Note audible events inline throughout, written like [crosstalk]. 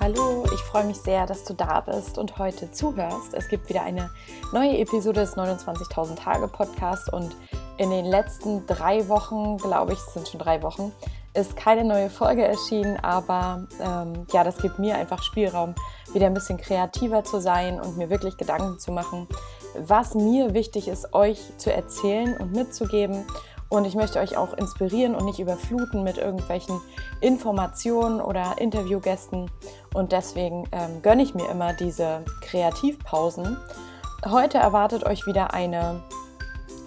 Hallo, ich freue mich sehr, dass du da bist und heute zuhörst. Es gibt wieder eine neue Episode des 29.000 Tage Podcasts und in den letzten drei Wochen, glaube ich, es sind schon drei Wochen, ist keine neue Folge erschienen, aber ähm, ja, das gibt mir einfach Spielraum, wieder ein bisschen kreativer zu sein und mir wirklich Gedanken zu machen, was mir wichtig ist, euch zu erzählen und mitzugeben und ich möchte euch auch inspirieren und nicht überfluten mit irgendwelchen Informationen oder Interviewgästen. Und deswegen ähm, gönne ich mir immer diese Kreativpausen. Heute erwartet euch wieder eine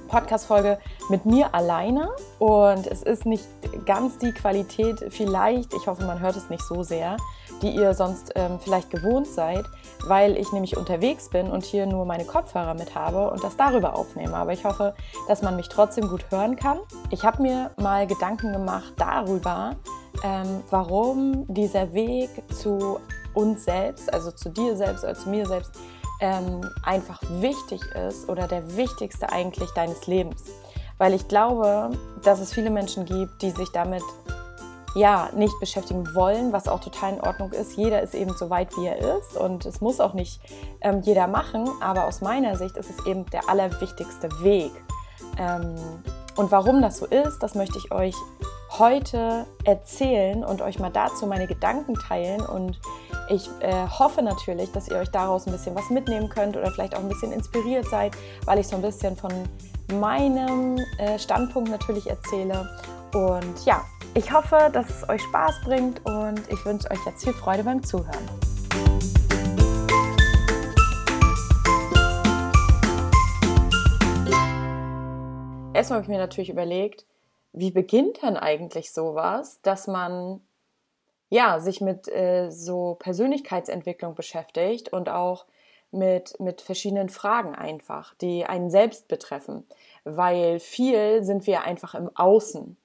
Podcast-Folge mit mir alleine. Und es ist nicht ganz die Qualität, vielleicht, ich hoffe, man hört es nicht so sehr, die ihr sonst ähm, vielleicht gewohnt seid, weil ich nämlich unterwegs bin und hier nur meine Kopfhörer mit habe und das darüber aufnehme. Aber ich hoffe, dass man mich trotzdem gut hören kann. Ich habe mir mal Gedanken gemacht darüber, ähm, warum dieser Weg zu uns selbst, also zu dir selbst oder zu mir selbst, ähm, einfach wichtig ist oder der wichtigste eigentlich deines Lebens. Weil ich glaube, dass es viele Menschen gibt, die sich damit ja, nicht beschäftigen wollen, was auch total in Ordnung ist. Jeder ist eben so weit, wie er ist und es muss auch nicht ähm, jeder machen, aber aus meiner Sicht ist es eben der allerwichtigste Weg. Ähm, und warum das so ist, das möchte ich euch heute erzählen und euch mal dazu meine Gedanken teilen und ich äh, hoffe natürlich, dass ihr euch daraus ein bisschen was mitnehmen könnt oder vielleicht auch ein bisschen inspiriert seid, weil ich so ein bisschen von meinem äh, Standpunkt natürlich erzähle. Und ja, ich hoffe, dass es euch Spaß bringt und ich wünsche euch jetzt viel Freude beim Zuhören. Erstmal habe ich mir natürlich überlegt, wie beginnt denn eigentlich sowas, dass man ja sich mit äh, so Persönlichkeitsentwicklung beschäftigt und auch mit, mit verschiedenen Fragen einfach, die einen selbst betreffen. Weil viel sind wir einfach im Außen.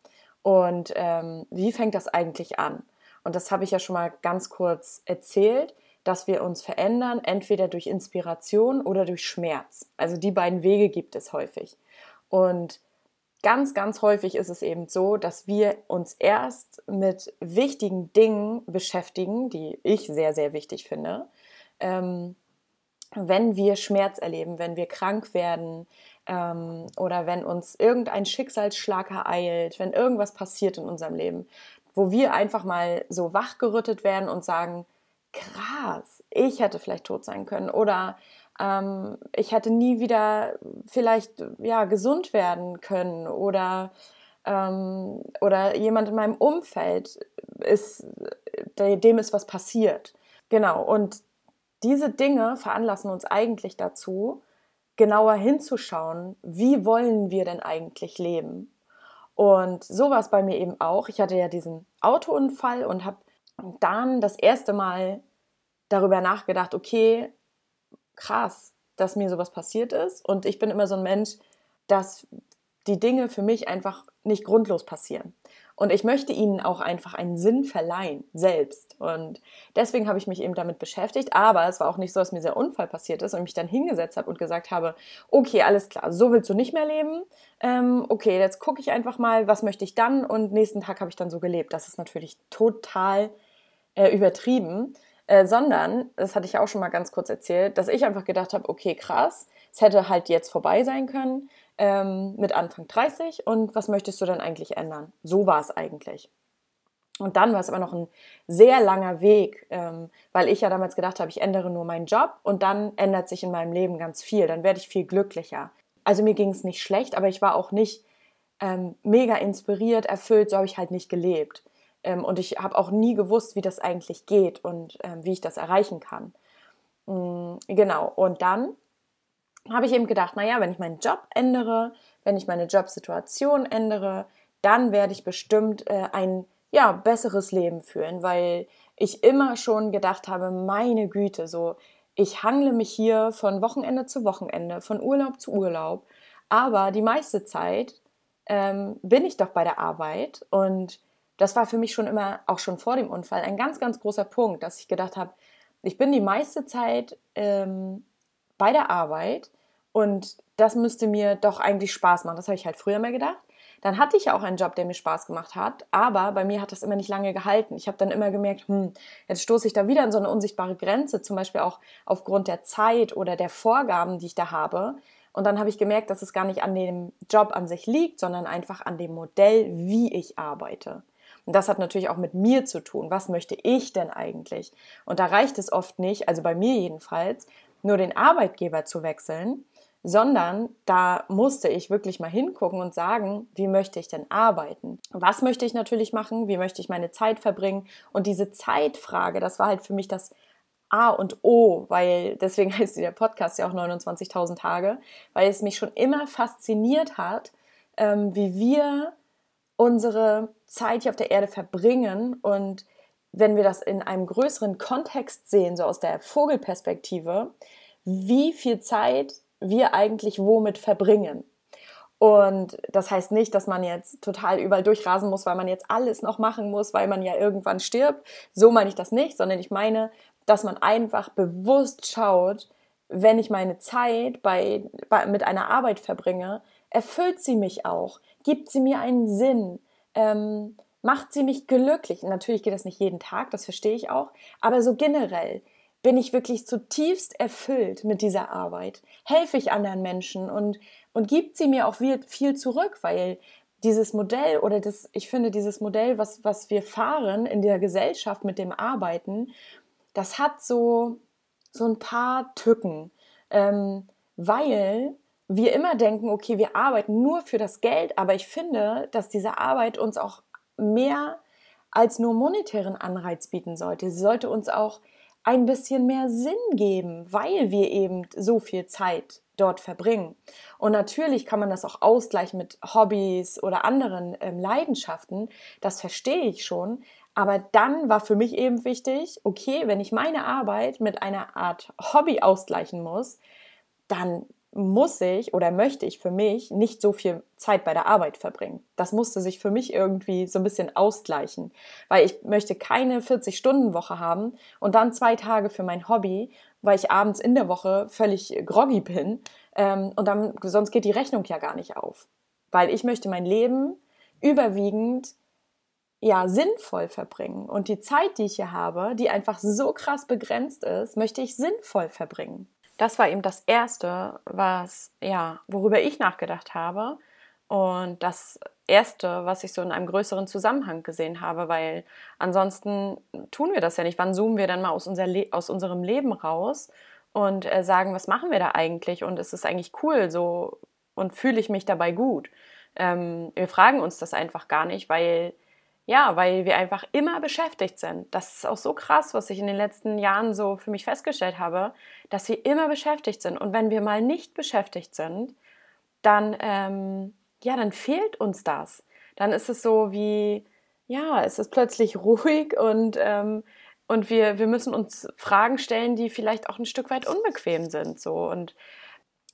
Und ähm, wie fängt das eigentlich an? Und das habe ich ja schon mal ganz kurz erzählt, dass wir uns verändern, entweder durch Inspiration oder durch Schmerz. Also die beiden Wege gibt es häufig. Und ganz, ganz häufig ist es eben so, dass wir uns erst mit wichtigen Dingen beschäftigen, die ich sehr, sehr wichtig finde, ähm, wenn wir Schmerz erleben, wenn wir krank werden ähm, oder wenn uns irgendein Schicksalsschlag ereilt, wenn irgendwas passiert in unserem Leben, wo wir einfach mal so wachgerüttet werden und sagen, krass, ich hätte vielleicht tot sein können. Oder ähm, ich hätte nie wieder vielleicht ja gesund werden können. Oder ähm, oder jemand in meinem Umfeld ist dem ist was passiert. Genau und diese Dinge veranlassen uns eigentlich dazu, genauer hinzuschauen, wie wollen wir denn eigentlich leben. Und so war es bei mir eben auch. Ich hatte ja diesen Autounfall und habe dann das erste Mal darüber nachgedacht, okay, krass, dass mir sowas passiert ist. Und ich bin immer so ein Mensch, dass die Dinge für mich einfach nicht grundlos passieren. Und ich möchte ihnen auch einfach einen Sinn verleihen, selbst. Und deswegen habe ich mich eben damit beschäftigt. Aber es war auch nicht so, dass mir der Unfall passiert ist und mich dann hingesetzt habe und gesagt habe, okay, alles klar, so willst du nicht mehr leben. Ähm, okay, jetzt gucke ich einfach mal, was möchte ich dann? Und nächsten Tag habe ich dann so gelebt. Das ist natürlich total äh, übertrieben. Äh, sondern, das hatte ich auch schon mal ganz kurz erzählt, dass ich einfach gedacht habe, okay, krass, es hätte halt jetzt vorbei sein können ähm, mit Anfang 30 und was möchtest du dann eigentlich ändern? So war es eigentlich. Und dann war es aber noch ein sehr langer Weg, ähm, weil ich ja damals gedacht habe, ich ändere nur meinen Job und dann ändert sich in meinem Leben ganz viel, dann werde ich viel glücklicher. Also mir ging es nicht schlecht, aber ich war auch nicht ähm, mega inspiriert, erfüllt, so habe ich halt nicht gelebt. Ähm, und ich habe auch nie gewusst, wie das eigentlich geht und ähm, wie ich das erreichen kann. Mhm, genau, und dann habe ich eben gedacht, naja, wenn ich meinen Job ändere, wenn ich meine Jobsituation ändere, dann werde ich bestimmt äh, ein ja, besseres Leben führen, weil ich immer schon gedacht habe, meine Güte, so, ich hangle mich hier von Wochenende zu Wochenende, von Urlaub zu Urlaub, aber die meiste Zeit ähm, bin ich doch bei der Arbeit und das war für mich schon immer, auch schon vor dem Unfall, ein ganz, ganz großer Punkt, dass ich gedacht habe, ich bin die meiste Zeit ähm, bei der Arbeit und das müsste mir doch eigentlich Spaß machen. Das habe ich halt früher mal gedacht. dann hatte ich ja auch einen Job, der mir Spaß gemacht hat, aber bei mir hat das immer nicht lange gehalten. Ich habe dann immer gemerkt, hm, jetzt stoße ich da wieder an so eine unsichtbare Grenze, zum Beispiel auch aufgrund der Zeit oder der Vorgaben, die ich da habe. Und dann habe ich gemerkt, dass es gar nicht an dem Job an sich liegt, sondern einfach an dem Modell, wie ich arbeite. Und das hat natürlich auch mit mir zu tun. Was möchte ich denn eigentlich? Und da reicht es oft nicht, also bei mir jedenfalls, nur den Arbeitgeber zu wechseln, sondern da musste ich wirklich mal hingucken und sagen, wie möchte ich denn arbeiten? Was möchte ich natürlich machen? Wie möchte ich meine Zeit verbringen? Und diese Zeitfrage, das war halt für mich das A und O, weil [laughs] deswegen heißt der Podcast ja auch 29.000 Tage, weil es mich schon immer fasziniert hat, ähm, wie wir unsere Zeit hier auf der Erde verbringen und wenn wir das in einem größeren Kontext sehen, so aus der Vogelperspektive, wie viel Zeit wir eigentlich womit verbringen. Und das heißt nicht, dass man jetzt total überall durchrasen muss, weil man jetzt alles noch machen muss, weil man ja irgendwann stirbt. So meine ich das nicht, sondern ich meine, dass man einfach bewusst schaut, wenn ich meine Zeit bei, bei mit einer Arbeit verbringe, erfüllt sie mich auch, gibt sie mir einen Sinn, ähm, macht sie mich glücklich. Natürlich geht das nicht jeden Tag, das verstehe ich auch, aber so generell bin ich wirklich zutiefst erfüllt mit dieser Arbeit, helfe ich anderen Menschen und, und gibt sie mir auch viel, viel zurück, weil dieses Modell oder das, ich finde, dieses Modell, was, was wir fahren in der Gesellschaft mit dem Arbeiten, das hat so, so ein paar Tücken, ähm, weil wir immer denken, okay, wir arbeiten nur für das Geld, aber ich finde, dass diese Arbeit uns auch mehr als nur monetären Anreiz bieten sollte. Sie sollte uns auch ein bisschen mehr Sinn geben, weil wir eben so viel Zeit dort verbringen. Und natürlich kann man das auch ausgleichen mit Hobbys oder anderen ähm, Leidenschaften, das verstehe ich schon. Aber dann war für mich eben wichtig, okay, wenn ich meine Arbeit mit einer Art Hobby ausgleichen muss, dann muss ich oder möchte ich für mich nicht so viel Zeit bei der Arbeit verbringen. Das musste sich für mich irgendwie so ein bisschen ausgleichen, weil ich möchte keine 40-Stunden-Woche haben und dann zwei Tage für mein Hobby, weil ich abends in der Woche völlig groggy bin ähm, und dann sonst geht die Rechnung ja gar nicht auf, weil ich möchte mein Leben überwiegend ja sinnvoll verbringen. Und die Zeit, die ich hier habe, die einfach so krass begrenzt ist, möchte ich sinnvoll verbringen das war eben das erste, was ja, worüber ich nachgedacht habe und das erste, was ich so in einem größeren Zusammenhang gesehen habe, weil ansonsten tun wir das ja nicht. Wann zoomen wir dann mal aus, unser aus unserem Leben raus und äh, sagen, was machen wir da eigentlich und ist es eigentlich cool so und fühle ich mich dabei gut? Ähm, wir fragen uns das einfach gar nicht, weil ja, weil wir einfach immer beschäftigt sind. Das ist auch so krass, was ich in den letzten Jahren so für mich festgestellt habe, dass wir immer beschäftigt sind. Und wenn wir mal nicht beschäftigt sind, dann, ähm, ja, dann fehlt uns das. Dann ist es so wie, ja, es ist plötzlich ruhig und, ähm, und wir, wir müssen uns Fragen stellen, die vielleicht auch ein Stück weit unbequem sind. So. Und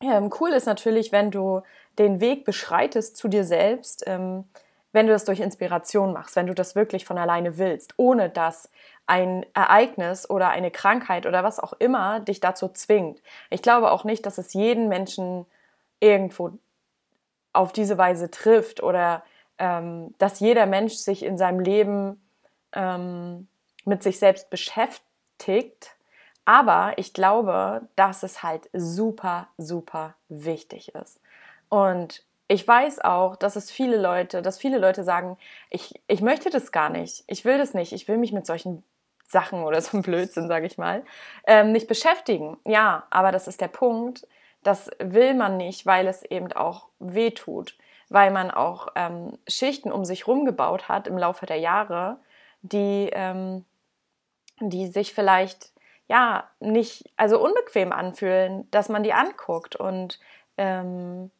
ähm, cool ist natürlich, wenn du den Weg beschreitest zu dir selbst. Ähm, wenn du das durch Inspiration machst, wenn du das wirklich von alleine willst, ohne dass ein Ereignis oder eine Krankheit oder was auch immer dich dazu zwingt. Ich glaube auch nicht, dass es jeden Menschen irgendwo auf diese Weise trifft oder ähm, dass jeder Mensch sich in seinem Leben ähm, mit sich selbst beschäftigt. Aber ich glaube, dass es halt super, super wichtig ist. Und ich weiß auch, dass es viele Leute, dass viele Leute sagen, ich, ich möchte das gar nicht, ich will das nicht, ich will mich mit solchen Sachen oder so einem Blödsinn, sage ich mal, ähm, nicht beschäftigen. Ja, aber das ist der Punkt, das will man nicht, weil es eben auch weh tut, weil man auch ähm, Schichten um sich herum gebaut hat im Laufe der Jahre, die, ähm, die sich vielleicht ja nicht, also unbequem anfühlen, dass man die anguckt und ähm,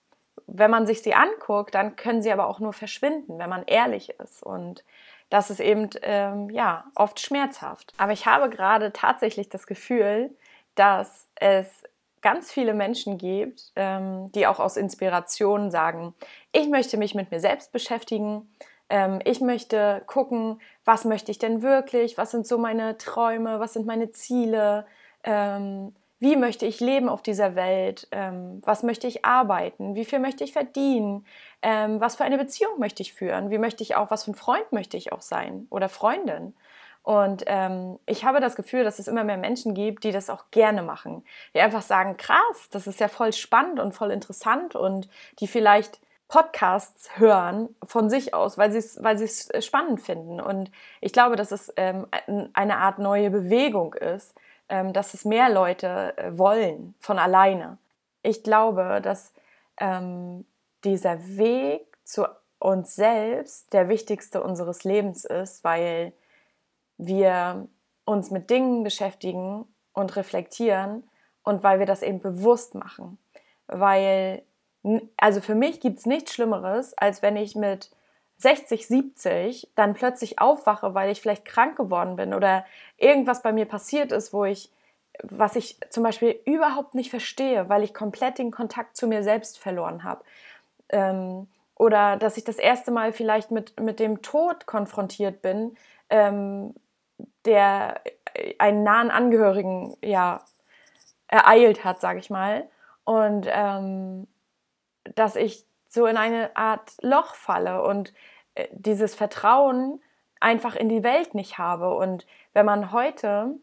wenn man sich sie anguckt, dann können sie aber auch nur verschwinden, wenn man ehrlich ist. Und das ist eben ähm, ja oft schmerzhaft. Aber ich habe gerade tatsächlich das Gefühl, dass es ganz viele Menschen gibt, ähm, die auch aus Inspiration sagen, ich möchte mich mit mir selbst beschäftigen, ähm, ich möchte gucken, was möchte ich denn wirklich, was sind so meine Träume, was sind meine Ziele, ähm, wie möchte ich leben auf dieser Welt, ähm, was möchte ich arbeiten, wie viel möchte ich verdienen, ähm, was für eine Beziehung möchte ich führen, wie möchte ich auch, was für ein Freund möchte ich auch sein oder Freundin. Und ähm, ich habe das Gefühl, dass es immer mehr Menschen gibt, die das auch gerne machen. Die einfach sagen, krass, das ist ja voll spannend und voll interessant und die vielleicht Podcasts hören von sich aus, weil sie es weil äh, spannend finden. Und ich glaube, dass es ähm, eine Art neue Bewegung ist, dass es mehr Leute äh, wollen von alleine. Ich glaube, dass ähm, dieser Weg zu uns selbst der wichtigste unseres Lebens ist, weil wir uns mit Dingen beschäftigen und reflektieren und weil wir das eben bewusst machen. Weil, also für mich gibt es nichts Schlimmeres, als wenn ich mit 60, 70 dann plötzlich aufwache, weil ich vielleicht krank geworden bin oder irgendwas bei mir passiert ist, wo ich, was ich zum Beispiel überhaupt nicht verstehe, weil ich komplett den Kontakt zu mir selbst verloren habe. Ähm, oder dass ich das erste Mal vielleicht mit, mit dem Tod konfrontiert bin, ähm, der einen nahen Angehörigen ja ereilt hat, sage ich mal. Und ähm, dass ich so in eine Art Loch falle und dieses Vertrauen einfach in die Welt nicht habe. Und wenn man heute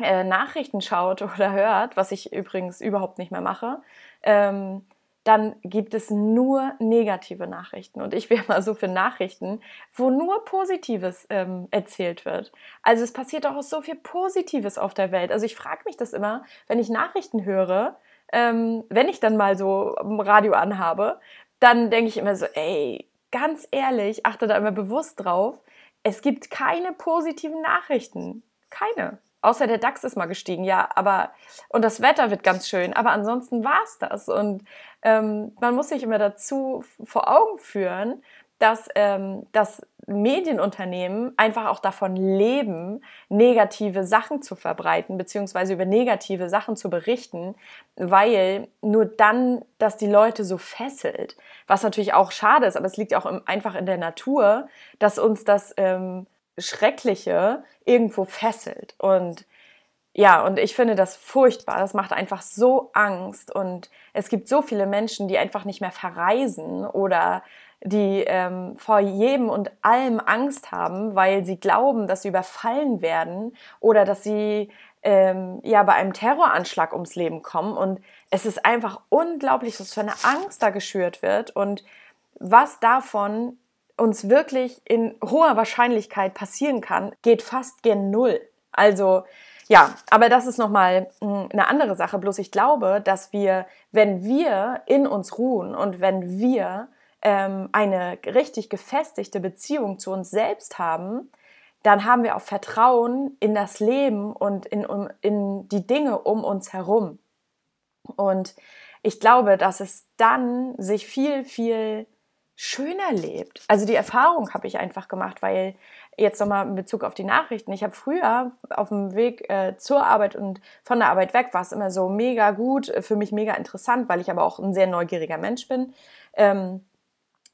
äh, Nachrichten schaut [laughs] oder hört, was ich übrigens überhaupt nicht mehr mache, ähm, dann gibt es nur negative Nachrichten. Und ich wäre mal so für Nachrichten, wo nur Positives ähm, erzählt wird. Also es passiert auch so viel Positives auf der Welt. Also ich frage mich das immer, wenn ich Nachrichten höre, ähm, wenn ich dann mal so Radio anhabe, dann denke ich immer so, ey, ganz ehrlich, achte da immer bewusst drauf, es gibt keine positiven Nachrichten. Keine. Außer der DAX ist mal gestiegen, ja, aber und das Wetter wird ganz schön, aber ansonsten war es das. Und ähm, man muss sich immer dazu vor Augen führen, dass ähm, das Medienunternehmen einfach auch davon leben, negative Sachen zu verbreiten, beziehungsweise über negative Sachen zu berichten, weil nur dann, dass die Leute so fesselt, was natürlich auch schade ist, aber es liegt auch im, einfach in der Natur, dass uns das ähm, Schreckliche irgendwo fesselt. Und ja, und ich finde das furchtbar. Das macht einfach so Angst. Und es gibt so viele Menschen, die einfach nicht mehr verreisen oder die ähm, vor jedem und allem Angst haben, weil sie glauben, dass sie überfallen werden oder dass sie ähm, ja bei einem Terroranschlag ums Leben kommen. Und es ist einfach unglaublich, was für eine Angst da geschürt wird und was davon uns wirklich in hoher Wahrscheinlichkeit passieren kann, geht fast gen Null. Also ja, aber das ist nochmal hm, eine andere Sache. Bloß ich glaube, dass wir, wenn wir in uns ruhen und wenn wir ähm, eine richtig gefestigte Beziehung zu uns selbst haben, dann haben wir auch Vertrauen in das Leben und in, um, in die Dinge um uns herum. Und ich glaube, dass es dann sich viel, viel schöner lebt. Also die Erfahrung habe ich einfach gemacht, weil jetzt nochmal in Bezug auf die Nachrichten, ich habe früher auf dem Weg äh, zur Arbeit und von der Arbeit weg war es immer so mega gut, äh, für mich mega interessant, weil ich aber auch ein sehr neugieriger Mensch bin, ähm,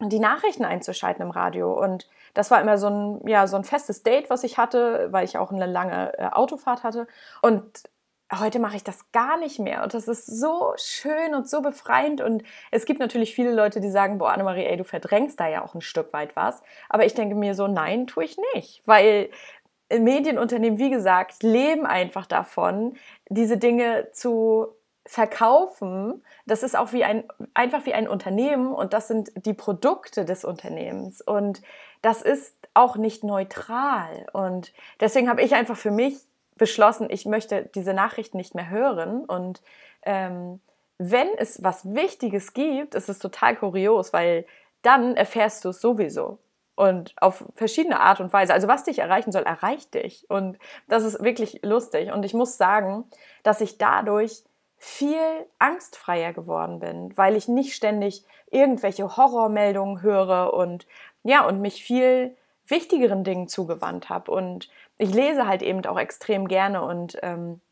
die Nachrichten einzuschalten im Radio. Und das war immer so ein, ja, so ein festes Date, was ich hatte, weil ich auch eine lange äh, Autofahrt hatte. Und heute mache ich das gar nicht mehr und das ist so schön und so befreiend und es gibt natürlich viele Leute, die sagen, boah, Annemarie, ey, du verdrängst da ja auch ein Stück weit was, aber ich denke mir so, nein, tue ich nicht, weil Medienunternehmen, wie gesagt, leben einfach davon, diese Dinge zu verkaufen. Das ist auch wie ein, einfach wie ein Unternehmen und das sind die Produkte des Unternehmens und das ist auch nicht neutral und deswegen habe ich einfach für mich beschlossen, ich möchte diese Nachrichten nicht mehr hören. Und ähm, wenn es was Wichtiges gibt, ist es total kurios, weil dann erfährst du es sowieso. Und auf verschiedene Art und Weise. Also was dich erreichen soll, erreicht dich. Und das ist wirklich lustig. Und ich muss sagen, dass ich dadurch viel angstfreier geworden bin, weil ich nicht ständig irgendwelche Horrormeldungen höre und ja, und mich viel wichtigeren Dingen zugewandt habe. Und ich lese halt eben auch extrem gerne und ähm,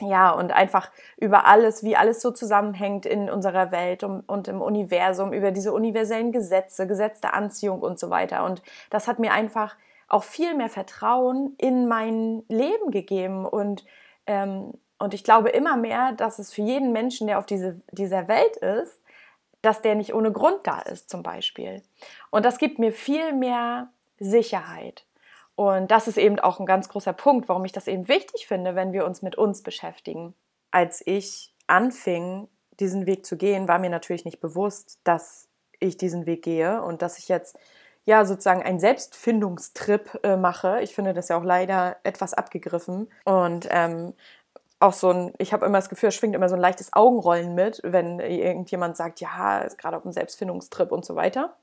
ja, und einfach über alles, wie alles so zusammenhängt in unserer Welt und, und im Universum, über diese universellen Gesetze, Gesetz der Anziehung und so weiter. Und das hat mir einfach auch viel mehr Vertrauen in mein Leben gegeben und ähm, und ich glaube immer mehr, dass es für jeden Menschen, der auf diese, dieser Welt ist, dass der nicht ohne Grund da ist, zum Beispiel. Und das gibt mir viel mehr Sicherheit. Und das ist eben auch ein ganz großer Punkt, warum ich das eben wichtig finde, wenn wir uns mit uns beschäftigen. Als ich anfing, diesen Weg zu gehen, war mir natürlich nicht bewusst, dass ich diesen Weg gehe und dass ich jetzt ja sozusagen einen Selbstfindungstrip äh, mache. Ich finde das ja auch leider etwas abgegriffen und ähm, auch so ein, ich habe immer das Gefühl, es schwingt immer so ein leichtes Augenrollen mit, wenn irgendjemand sagt, ja, ist gerade auf einem Selbstfindungstrip und so weiter.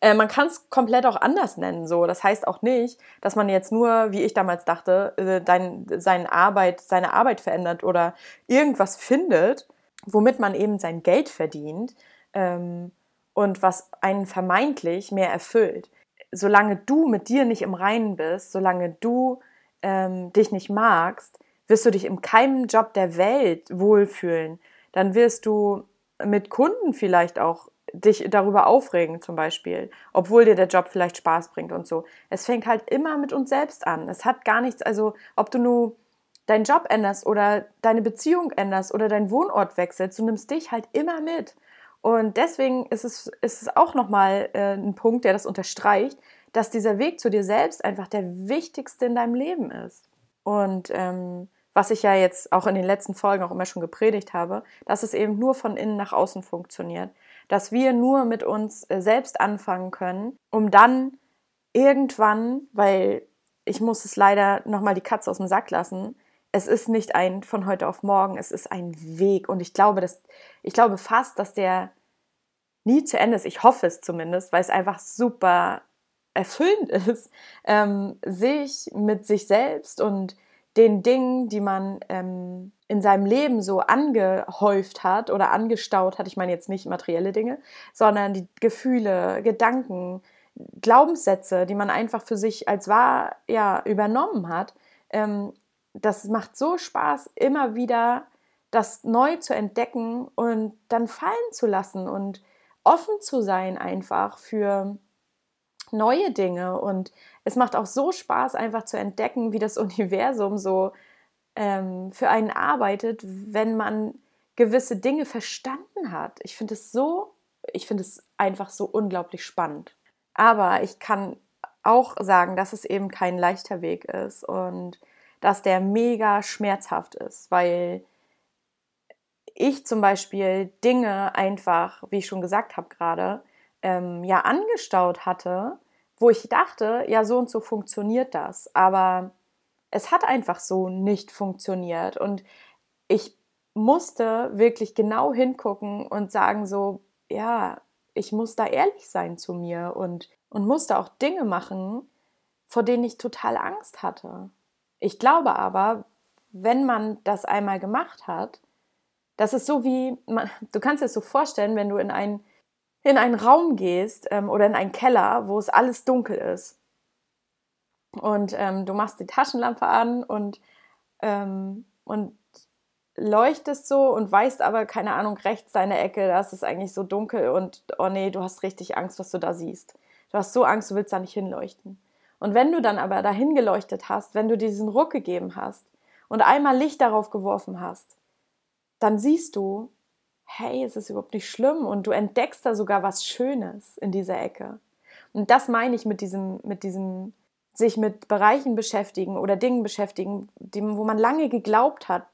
Äh, man kann es komplett auch anders nennen. So, das heißt auch nicht, dass man jetzt nur, wie ich damals dachte, äh, dein, seine Arbeit, seine Arbeit verändert oder irgendwas findet, womit man eben sein Geld verdient ähm, und was einen vermeintlich mehr erfüllt. Solange du mit dir nicht im Reinen bist, solange du ähm, dich nicht magst, wirst du dich in keinem Job der Welt wohlfühlen. Dann wirst du mit Kunden vielleicht auch dich darüber aufregen zum Beispiel, obwohl dir der Job vielleicht Spaß bringt und so. Es fängt halt immer mit uns selbst an. Es hat gar nichts, also ob du nur deinen Job änderst oder deine Beziehung änderst oder deinen Wohnort wechselst, du nimmst dich halt immer mit. Und deswegen ist es, ist es auch nochmal äh, ein Punkt, der das unterstreicht, dass dieser Weg zu dir selbst einfach der wichtigste in deinem Leben ist. Und ähm, was ich ja jetzt auch in den letzten Folgen auch immer schon gepredigt habe, dass es eben nur von innen nach außen funktioniert dass wir nur mit uns äh, selbst anfangen können, um dann irgendwann, weil ich muss es leider nochmal die Katze aus dem Sack lassen, es ist nicht ein von heute auf morgen, es ist ein Weg. Und ich glaube, dass, ich glaube fast, dass der nie zu Ende ist. Ich hoffe es zumindest, weil es einfach super erfüllend [laughs] ist, ähm, sich mit sich selbst und den Dingen, die man ähm, in seinem Leben so angehäuft hat oder angestaut hat, ich meine jetzt nicht materielle Dinge, sondern die Gefühle, Gedanken, Glaubenssätze, die man einfach für sich als wahr ja, übernommen hat, ähm, das macht so Spaß, immer wieder das neu zu entdecken und dann fallen zu lassen und offen zu sein einfach für neue Dinge und es macht auch so Spaß, einfach zu entdecken, wie das [laughs] Universum so ähm, für einen arbeitet, wenn man gewisse Dinge verstanden hat. Ich finde es so, ich finde es einfach so unglaublich spannend. Aber ich kann auch sagen, dass es eben kein leichter Weg ist und dass der mega schmerzhaft ist, weil ich zum Beispiel Dinge einfach, wie ich schon gesagt habe gerade, ähm, ja angestaut hatte, wo ich dachte, ja, so und so funktioniert das. Aber es hat einfach so nicht funktioniert. Und ich musste wirklich genau hingucken und sagen so, ja, ich muss da ehrlich sein zu mir und, und musste auch Dinge machen, vor denen ich total Angst hatte. Ich glaube aber, wenn man das einmal gemacht hat, das ist so wie, man, du kannst das so vorstellen, wenn du in ein in einen Raum gehst ähm, oder in einen Keller, wo es alles dunkel ist. Und ähm, du machst die Taschenlampe an und, ähm, und leuchtest so und weißt aber, keine Ahnung, rechts deine Ecke, da ist es eigentlich so dunkel und oh nee, du hast richtig Angst, was du da siehst. Du hast so Angst, du willst da nicht hinleuchten. Und wenn du dann aber dahin geleuchtet hast, wenn du diesen Ruck gegeben hast und einmal Licht darauf geworfen hast, dann siehst du, hey, es ist überhaupt nicht schlimm und du entdeckst da sogar was Schönes in dieser Ecke. Und das meine ich mit diesem, mit diesem sich mit Bereichen beschäftigen oder Dingen beschäftigen, die, wo man lange geglaubt hat,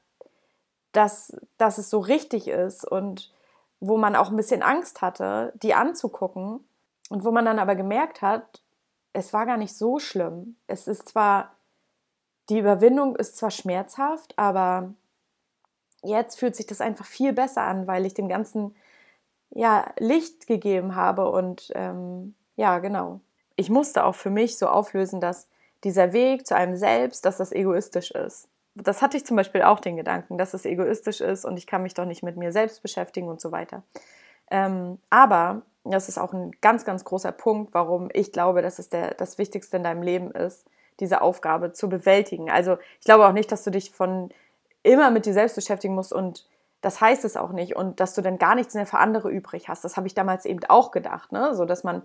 dass, dass es so richtig ist und wo man auch ein bisschen Angst hatte, die anzugucken und wo man dann aber gemerkt hat, es war gar nicht so schlimm. Es ist zwar, die Überwindung ist zwar schmerzhaft, aber jetzt fühlt sich das einfach viel besser an, weil ich dem Ganzen ja Licht gegeben habe und ähm, ja, genau. Ich musste auch für mich so auflösen, dass dieser Weg zu einem selbst, dass das egoistisch ist. Das hatte ich zum Beispiel auch den Gedanken, dass es egoistisch ist und ich kann mich doch nicht mit mir selbst beschäftigen und so weiter. Ähm, aber das ist auch ein ganz, ganz großer Punkt, warum ich glaube, dass es der, das Wichtigste in deinem Leben ist, diese Aufgabe zu bewältigen. Also ich glaube auch nicht, dass du dich von immer mit dir selbst beschäftigen musst und das heißt es auch nicht und dass du dann gar nichts mehr für andere übrig hast. Das habe ich damals eben auch gedacht, ne? so dass man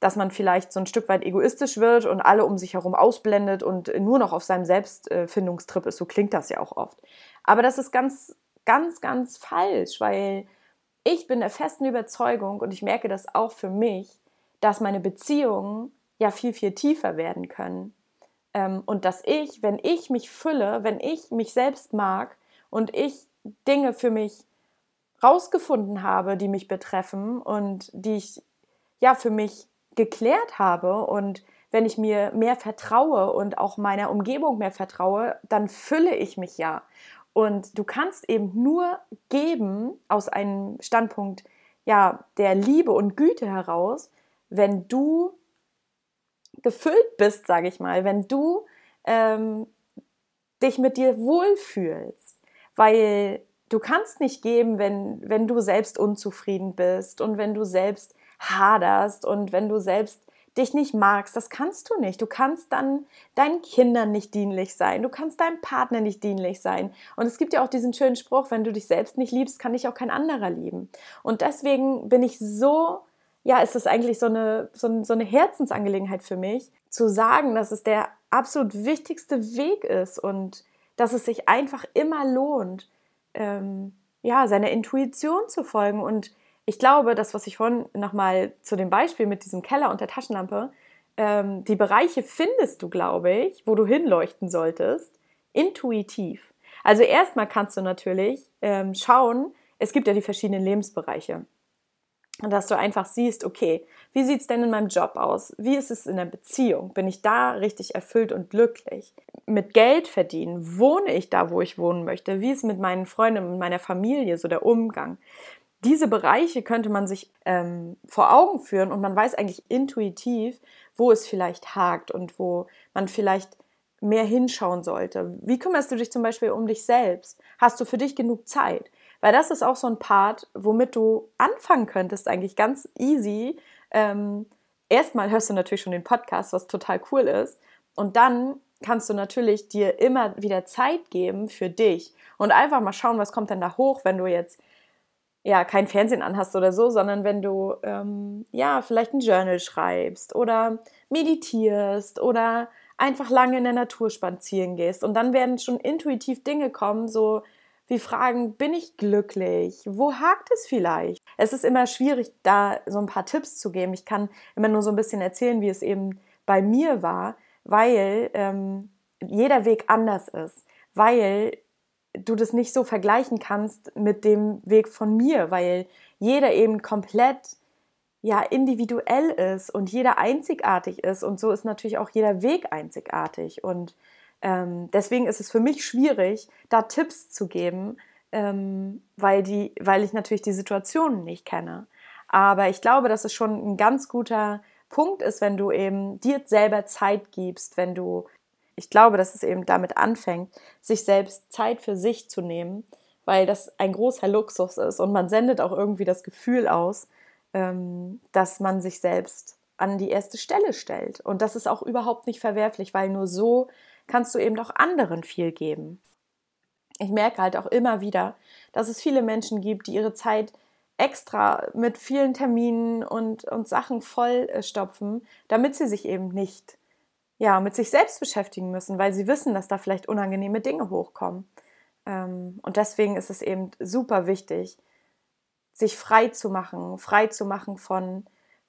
dass man vielleicht so ein Stück weit egoistisch wird und alle um sich herum ausblendet und nur noch auf seinem Selbstfindungstrip ist. So klingt das ja auch oft. Aber das ist ganz, ganz, ganz falsch, weil ich bin der festen Überzeugung und ich merke das auch für mich, dass meine Beziehungen ja viel, viel tiefer werden können. Ähm, und dass ich, wenn ich mich fülle, wenn ich mich selbst mag und ich Dinge für mich rausgefunden habe, die mich betreffen und die ich ja für mich geklärt habe und wenn ich mir mehr vertraue und auch meiner Umgebung mehr vertraue, dann fülle ich mich ja. Und du kannst eben nur geben aus einem Standpunkt ja der Liebe und Güte heraus, wenn du gefüllt bist, sage ich mal, wenn du ähm, dich mit dir wohlfühlst, weil du kannst nicht geben, wenn, wenn du selbst unzufrieden bist und wenn du selbst haderst und wenn du selbst dich nicht magst, das kannst du nicht. Du kannst dann deinen Kindern nicht dienlich sein, du kannst deinem Partner nicht dienlich sein. Und es gibt ja auch diesen schönen Spruch, wenn du dich selbst nicht liebst, kann dich auch kein anderer lieben. Und deswegen bin ich so, ja, ist es eigentlich so eine, so, so eine Herzensangelegenheit für mich, zu sagen, dass es der absolut wichtigste Weg ist und dass es sich einfach immer lohnt, ähm, ja, seiner Intuition zu folgen und ich glaube, das, was ich vorhin nochmal zu dem Beispiel mit diesem Keller und der Taschenlampe, ähm, die Bereiche findest du, glaube ich, wo du hinleuchten solltest, intuitiv. Also erstmal kannst du natürlich ähm, schauen, es gibt ja die verschiedenen Lebensbereiche. Und dass du einfach siehst, okay, wie sieht es denn in meinem Job aus? Wie ist es in der Beziehung? Bin ich da richtig erfüllt und glücklich? Mit Geld verdienen? Wohne ich da, wo ich wohnen möchte? Wie ist mit meinen Freunden und meiner Familie so der Umgang? diese Bereiche könnte man sich ähm, vor Augen führen und man weiß eigentlich intuitiv, wo es vielleicht hakt und wo man vielleicht mehr hinschauen sollte. Wie kümmerst du dich zum Beispiel um dich selbst? Hast du für dich genug Zeit? Weil das ist auch so ein Part, womit du anfangen könntest, eigentlich ganz easy. Ähm, erstmal hörst du natürlich schon den Podcast, was total cool ist. Und dann kannst du natürlich dir immer wieder Zeit geben für dich und einfach mal schauen, was kommt denn da hoch, wenn du jetzt ja kein Fernsehen anhast oder so, sondern wenn du ähm, ja vielleicht ein Journal schreibst oder meditierst oder einfach lange in der Natur spazieren gehst und dann werden schon intuitiv Dinge kommen, so wie Fragen, bin ich glücklich? Wo hakt es vielleicht? Es ist immer schwierig, da so ein paar Tipps zu geben. Ich kann immer nur so ein bisschen erzählen, wie es eben bei mir war, weil ähm, jeder Weg anders ist, weil du das nicht so vergleichen kannst mit dem Weg von mir, weil jeder eben komplett ja individuell ist und jeder einzigartig ist und so ist natürlich auch jeder Weg einzigartig und ähm, deswegen ist es für mich schwierig, da Tipps zu geben, ähm, weil die, weil ich natürlich die Situationen nicht kenne. Aber ich glaube, dass es schon ein ganz guter Punkt ist, wenn du eben dir selber Zeit gibst, wenn du ich glaube, dass es eben damit anfängt, sich selbst Zeit für sich zu nehmen, weil das ein großer Luxus ist und man sendet auch irgendwie das Gefühl aus, ähm, dass man sich selbst an die erste Stelle stellt. Und das ist auch überhaupt nicht verwerflich, weil nur so kannst du eben auch anderen viel geben. Ich merke halt auch immer wieder, dass es viele Menschen gibt, die ihre Zeit extra mit vielen Terminen und, und Sachen vollstopfen, äh, damit sie sich eben nicht ja, mit sich selbst beschäftigen müssen, weil sie wissen, dass da vielleicht unangenehme Dinge hochkommen. Ähm, und deswegen ist es eben super wichtig, sich frei zu machen, frei zu machen von,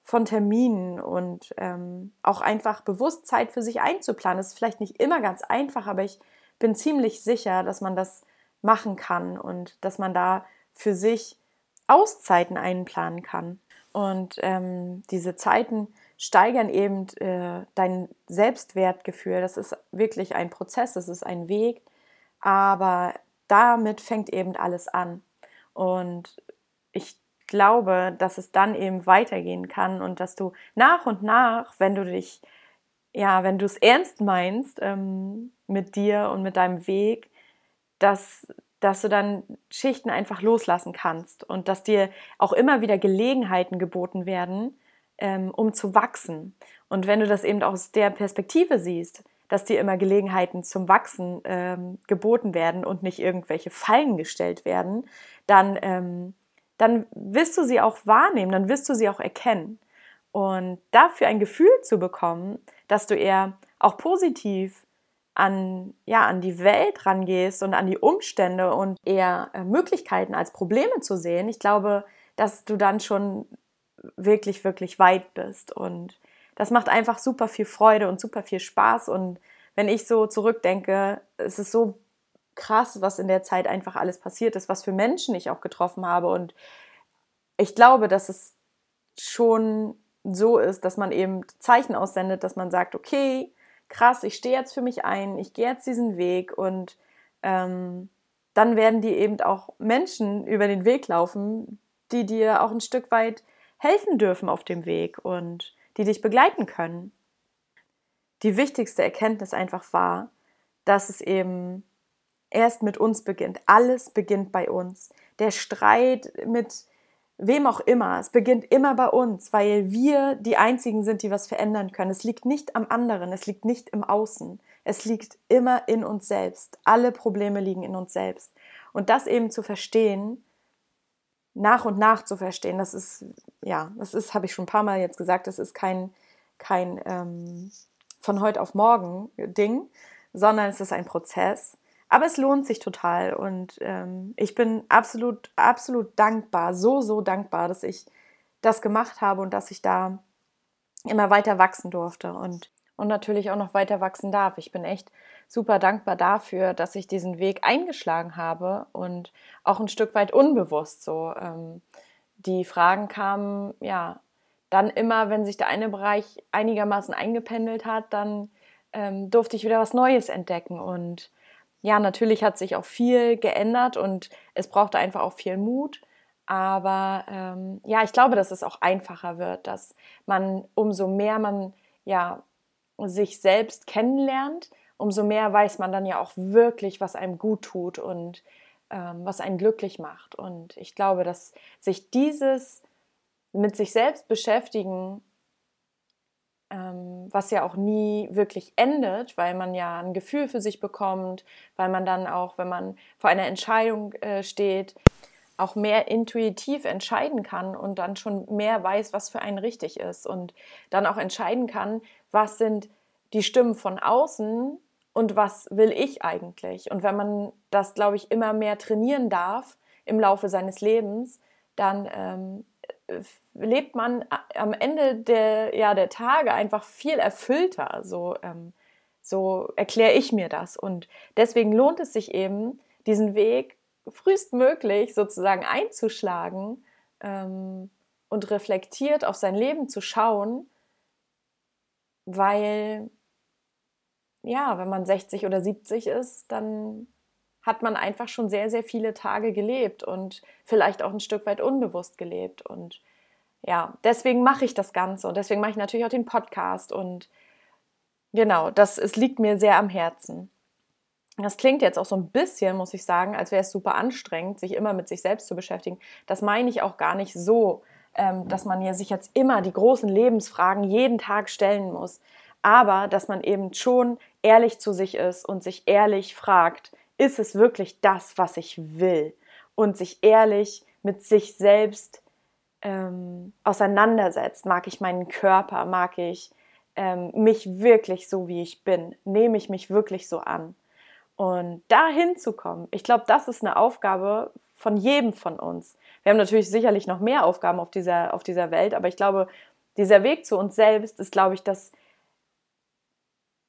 von Terminen und ähm, auch einfach bewusst Zeit für sich einzuplanen. Das ist vielleicht nicht immer ganz einfach, aber ich bin ziemlich sicher, dass man das machen kann und dass man da für sich Auszeiten einplanen kann. Und ähm, diese Zeiten steigern eben äh, dein Selbstwertgefühl. Das ist wirklich ein Prozess, das ist ein Weg, aber damit fängt eben alles an. Und ich glaube, dass es dann eben weitergehen kann und dass du nach und nach, wenn du dich, ja, wenn du es ernst meinst ähm, mit dir und mit deinem Weg, dass, dass du dann Schichten einfach loslassen kannst und dass dir auch immer wieder Gelegenheiten geboten werden, ähm, um zu wachsen. Und wenn du das eben aus der Perspektive siehst, dass dir immer Gelegenheiten zum Wachsen ähm, geboten werden und nicht irgendwelche Fallen gestellt werden, dann, ähm, dann wirst du sie auch wahrnehmen, dann wirst du sie auch erkennen. Und dafür ein Gefühl zu bekommen, dass du eher auch positiv an, ja, an die Welt rangehst und an die Umstände und eher äh, Möglichkeiten als Probleme zu sehen, ich glaube, dass du dann schon wirklich, wirklich weit bist. Und das macht einfach super viel Freude und super viel Spaß. Und wenn ich so zurückdenke, es ist so krass, was in der Zeit einfach alles passiert ist, was für Menschen ich auch getroffen habe. Und ich glaube, dass es schon so ist, dass man eben Zeichen aussendet, dass man sagt, okay, krass, ich stehe jetzt für mich ein, ich gehe jetzt diesen Weg und ähm, dann werden dir eben auch Menschen über den Weg laufen, die dir auch ein Stück weit helfen dürfen auf dem Weg und die dich begleiten können. Die wichtigste Erkenntnis einfach war, dass es eben erst mit uns beginnt. Alles beginnt bei uns. Der Streit mit wem auch immer, es beginnt immer bei uns, weil wir die Einzigen sind, die was verändern können. Es liegt nicht am anderen, es liegt nicht im Außen. Es liegt immer in uns selbst. Alle Probleme liegen in uns selbst. Und das eben zu verstehen, nach und nach zu verstehen, das ist, ja, das ist, habe ich schon ein paar Mal jetzt gesagt, das ist kein, kein ähm, von heute auf morgen Ding, sondern es ist ein Prozess. Aber es lohnt sich total und ähm, ich bin absolut, absolut dankbar, so, so dankbar, dass ich das gemacht habe und dass ich da immer weiter wachsen durfte und, und natürlich auch noch weiter wachsen darf. Ich bin echt super dankbar dafür, dass ich diesen Weg eingeschlagen habe und auch ein Stück weit unbewusst so. Ähm, die Fragen kamen, ja, dann immer, wenn sich der eine Bereich einigermaßen eingependelt hat, dann ähm, durfte ich wieder was Neues entdecken und ja, natürlich hat sich auch viel geändert und es brauchte einfach auch viel Mut. Aber ähm, ja, ich glaube, dass es auch einfacher wird, dass man umso mehr man ja sich selbst kennenlernt, umso mehr weiß man dann ja auch wirklich, was einem gut tut und ähm, was einen glücklich macht. Und ich glaube, dass sich dieses mit sich selbst beschäftigen was ja auch nie wirklich endet, weil man ja ein Gefühl für sich bekommt, weil man dann auch, wenn man vor einer Entscheidung äh, steht, auch mehr intuitiv entscheiden kann und dann schon mehr weiß, was für einen richtig ist und dann auch entscheiden kann, was sind die Stimmen von außen und was will ich eigentlich. Und wenn man das, glaube ich, immer mehr trainieren darf im Laufe seines Lebens, dann ähm, lebt man am Ende der, ja, der Tage einfach viel erfüllter. So, ähm, so erkläre ich mir das. Und deswegen lohnt es sich eben, diesen Weg frühestmöglich sozusagen einzuschlagen ähm, und reflektiert auf sein Leben zu schauen, weil ja, wenn man 60 oder 70 ist, dann hat man einfach schon sehr, sehr viele Tage gelebt und vielleicht auch ein Stück weit unbewusst gelebt. Und ja, deswegen mache ich das Ganze und deswegen mache ich natürlich auch den Podcast und genau, das es liegt mir sehr am Herzen. Das klingt jetzt auch so ein bisschen, muss ich sagen, als wäre es super anstrengend, sich immer mit sich selbst zu beschäftigen. Das meine ich auch gar nicht so, ähm, dass man sich jetzt immer die großen Lebensfragen jeden Tag stellen muss, aber dass man eben schon ehrlich zu sich ist und sich ehrlich fragt, ist es wirklich das, was ich will? Und sich ehrlich mit sich selbst ähm, auseinandersetzt. Mag ich meinen Körper? Mag ich ähm, mich wirklich so, wie ich bin? Nehme ich mich wirklich so an? Und da hinzukommen, ich glaube, das ist eine Aufgabe von jedem von uns. Wir haben natürlich sicherlich noch mehr Aufgaben auf dieser, auf dieser Welt, aber ich glaube, dieser Weg zu uns selbst ist, glaube ich, das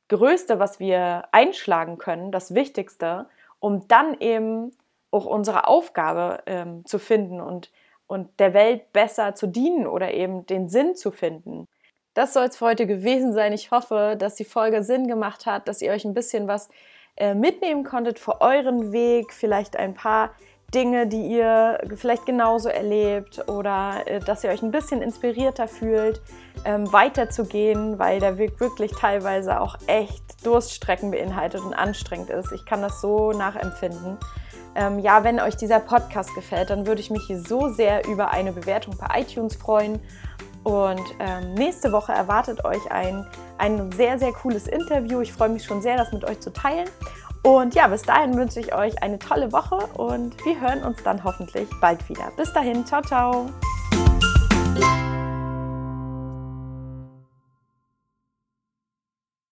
Größte, was wir einschlagen können, das Wichtigste, um dann eben auch unsere Aufgabe ähm, zu finden und, und der Welt besser zu dienen oder eben den Sinn zu finden. Das soll es für heute gewesen sein. Ich hoffe, dass die Folge Sinn gemacht hat, dass ihr euch ein bisschen was äh, mitnehmen konntet für euren Weg, vielleicht ein paar Dinge, die ihr vielleicht genauso erlebt oder äh, dass ihr euch ein bisschen inspirierter fühlt, ähm, weiterzugehen, weil der Weg wirklich teilweise auch echt Durststrecken beinhaltet und anstrengend ist. Ich kann das so nachempfinden. Ähm, ja, wenn euch dieser Podcast gefällt, dann würde ich mich so sehr über eine Bewertung bei iTunes freuen. Und ähm, nächste Woche erwartet euch ein, ein sehr, sehr cooles Interview. Ich freue mich schon sehr, das mit euch zu teilen. Und ja, bis dahin wünsche ich euch eine tolle Woche und wir hören uns dann hoffentlich bald wieder. Bis dahin, ciao, ciao.